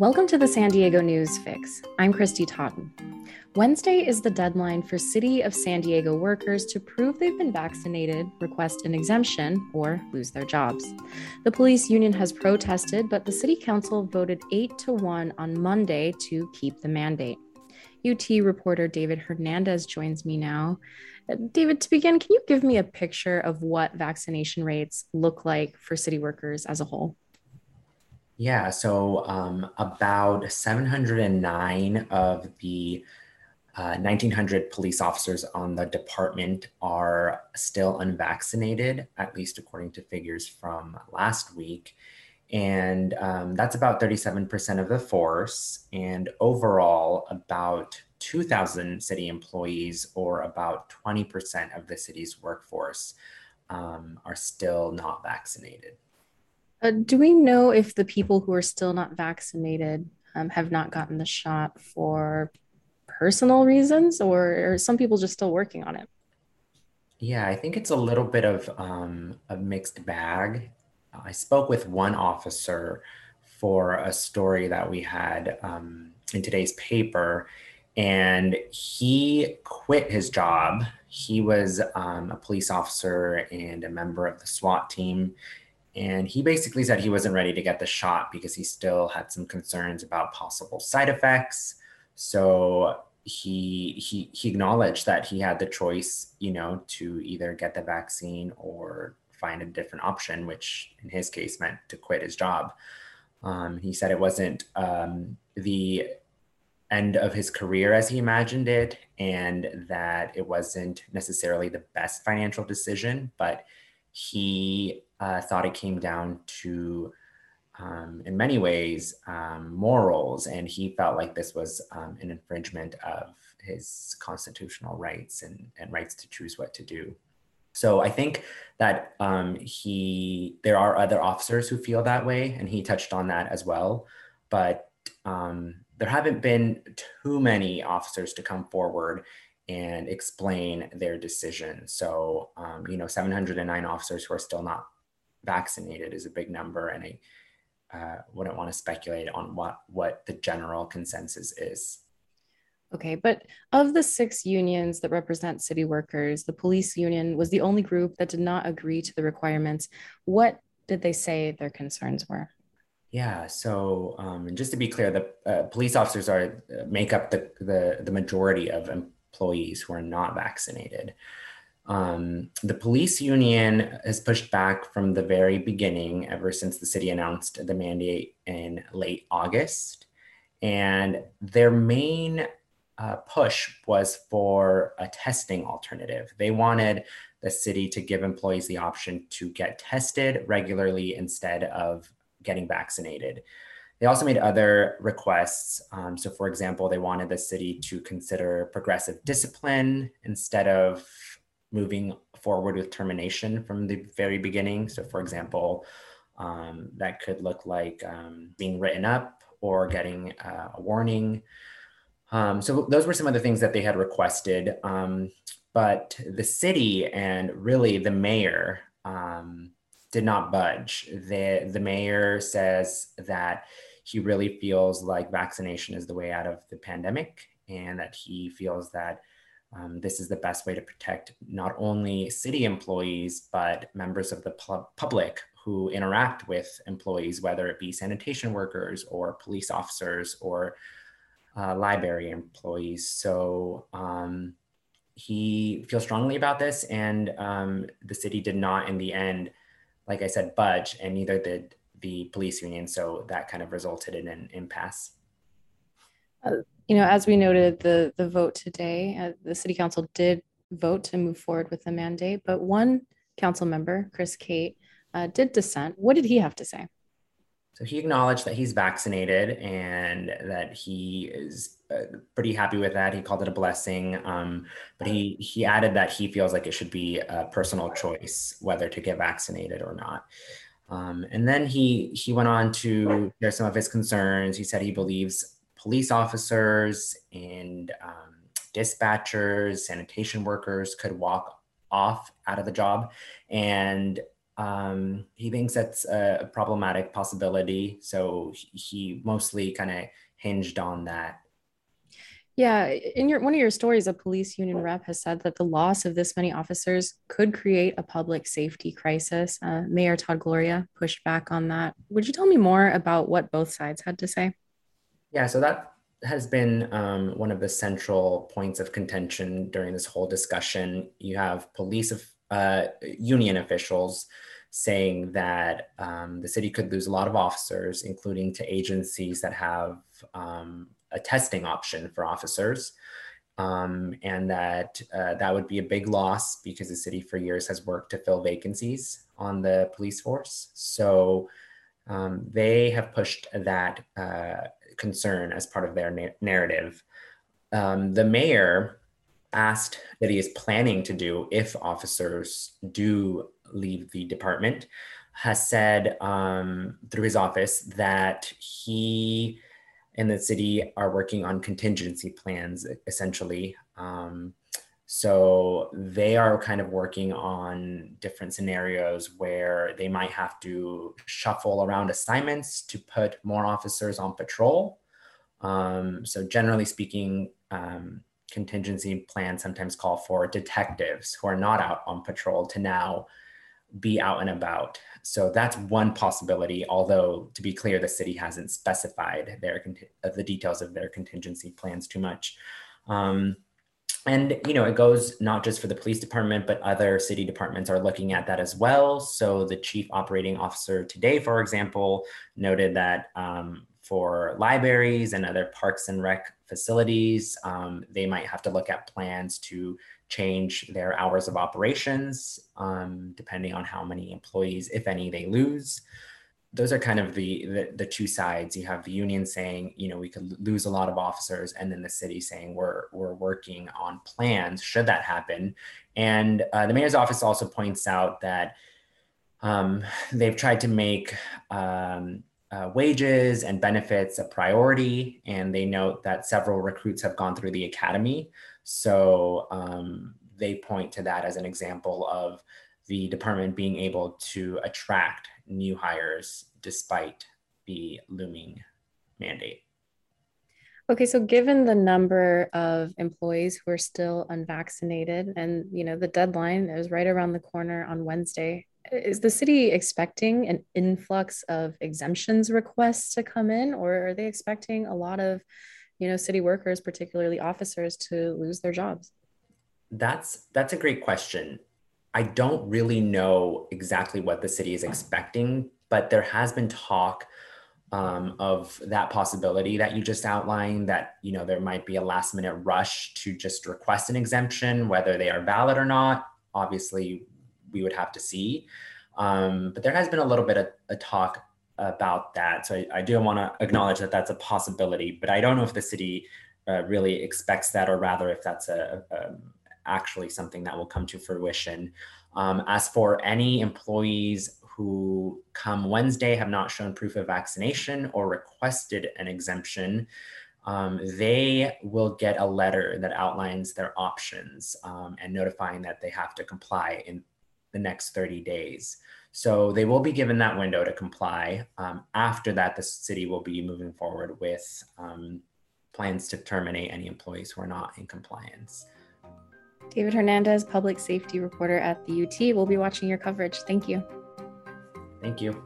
Welcome to the San Diego News Fix. I'm Kristy Totten. Wednesday is the deadline for City of San Diego workers to prove they've been vaccinated, request an exemption, or lose their jobs. The police union has protested, but the City Council voted 8 to 1 on Monday to keep the mandate. UT reporter David Hernandez joins me now. Uh, David, to begin, can you give me a picture of what vaccination rates look like for city workers as a whole? Yeah, so um, about 709 of the uh, 1,900 police officers on the department are still unvaccinated, at least according to figures from last week. And um, that's about 37% of the force. And overall, about 2,000 city employees, or about 20% of the city's workforce, um, are still not vaccinated. Uh, do we know if the people who are still not vaccinated um, have not gotten the shot for personal reasons, or are some people just still working on it? Yeah, I think it's a little bit of um, a mixed bag. I spoke with one officer for a story that we had um, in today's paper, and he quit his job. He was um, a police officer and a member of the SWAT team and he basically said he wasn't ready to get the shot because he still had some concerns about possible side effects. So he he he acknowledged that he had the choice, you know, to either get the vaccine or find a different option, which in his case meant to quit his job. Um, he said it wasn't um, the end of his career as he imagined it, and that it wasn't necessarily the best financial decision, but he uh, thought it came down to, um, in many ways, um, morals, and he felt like this was um, an infringement of his constitutional rights and, and rights to choose what to do. So I think that um, he, there are other officers who feel that way, and he touched on that as well. But um, there haven't been too many officers to come forward and explain their decision. So, um, you know, 709 officers who are still not vaccinated is a big number, and I uh, wouldn't want to speculate on what what the general consensus is. Okay, but of the six unions that represent city workers, the police union was the only group that did not agree to the requirements. What did they say their concerns were? Yeah, so um, and just to be clear, the uh, police officers are uh, make up the, the the majority of employees who are not vaccinated. Um, the police union has pushed back from the very beginning, ever since the city announced the mandate in late August. And their main uh, push was for a testing alternative. They wanted the city to give employees the option to get tested regularly instead of getting vaccinated. They also made other requests. Um, so, for example, they wanted the city to consider progressive discipline instead of moving forward with termination from the very beginning. So, for example, um, that could look like um, being written up or getting uh, a warning. Um, so, those were some of the things that they had requested. Um, but the city and really the mayor um, did not budge. The, the mayor says that he really feels like vaccination is the way out of the pandemic and that he feels that um, this is the best way to protect not only city employees, but members of the pu- public who interact with employees, whether it be sanitation workers or police officers or uh, library employees. So um, he feels strongly about this, and um, the city did not, in the end, like I said, budge, and neither did the police union. So that kind of resulted in an impasse. You know, as we noted, the the vote today, uh, the city council did vote to move forward with the mandate, but one council member, Chris Cate, uh, did dissent. What did he have to say? So he acknowledged that he's vaccinated and that he is uh, pretty happy with that. He called it a blessing, um, but he he added that he feels like it should be a personal choice whether to get vaccinated or not. Um, and then he he went on to share some of his concerns. He said he believes police officers and um, dispatchers, sanitation workers could walk off out of the job, and Um, he thinks that's a problematic possibility. So he mostly kind of hinged on that. Yeah, in your one of your stories, a police union rep has said that the loss of this many officers could create a public safety crisis. Uh, Mayor Todd Gloria pushed back on that. Would you tell me more about what both sides had to say? Yeah, so that has been um, one of the central points of contention during this whole discussion. You have police of uh, union officials saying that um, the city could lose a lot of officers, including to agencies that have um, a testing option for officers. Um, and that uh, that would be a big loss because the city for years has worked to fill vacancies on the police force. So um, they have pushed that uh, concern as part of their na- narrative. Um, the mayor asked that he is planning to do if officers do leave the department, has said um, through his office that he and the city are working on contingency plans essentially. Um, so they are kind of working on different scenarios where they might have to shuffle around assignments to put more officers on patrol. Um, so generally speaking, um, contingency plans sometimes call for detectives who are not out on patrol to now be out and about. So that's one possibility. Although to be clear, the city hasn't specified their the details of their contingency plans too much. Um, and you know it goes not just for the police department but other city departments are looking at that as well so the chief operating officer today for example noted that um, for libraries and other parks and rec facilities um, they might have to look at plans to change their hours of operations um, depending on how many employees, if any, they lose. Those are kind of the, the, the two sides. You have the union saying, you know, we could lose a lot of officers, and then the city saying we're we're working on plans should that happen. And uh, the mayor's office also points out that um, they've tried to make um, uh, wages and benefits a priority, and they note that several recruits have gone through the academy. So um, they point to that as an example of the department being able to attract new hires despite the looming mandate. Okay, so given the number of employees who are still unvaccinated and you know the deadline is right around the corner on Wednesday, is the city expecting an influx of exemptions requests to come in or are they expecting a lot of you know city workers particularly officers to lose their jobs that's that's a great question i don't really know exactly what the city is expecting but there has been talk um, of that possibility that you just outlined that you know there might be a last minute rush to just request an exemption whether they are valid or not obviously we would have to see um, but there has been a little bit of a talk about that. So I, I do want to acknowledge that that's a possibility, but I don't know if the city uh, really expects that, or rather, if that's a, a, actually something that will come to fruition. Um, as for any employees who come Wednesday have not shown proof of vaccination or requested an exemption, um, they will get a letter that outlines their options um, and notifying that they have to comply in the next 30 days. So they will be given that window to comply. Um, after that, the city will be moving forward with um, plans to terminate any employees who are not in compliance. David Hernandez, public safety reporter at the UT, will be watching your coverage. Thank you. Thank you.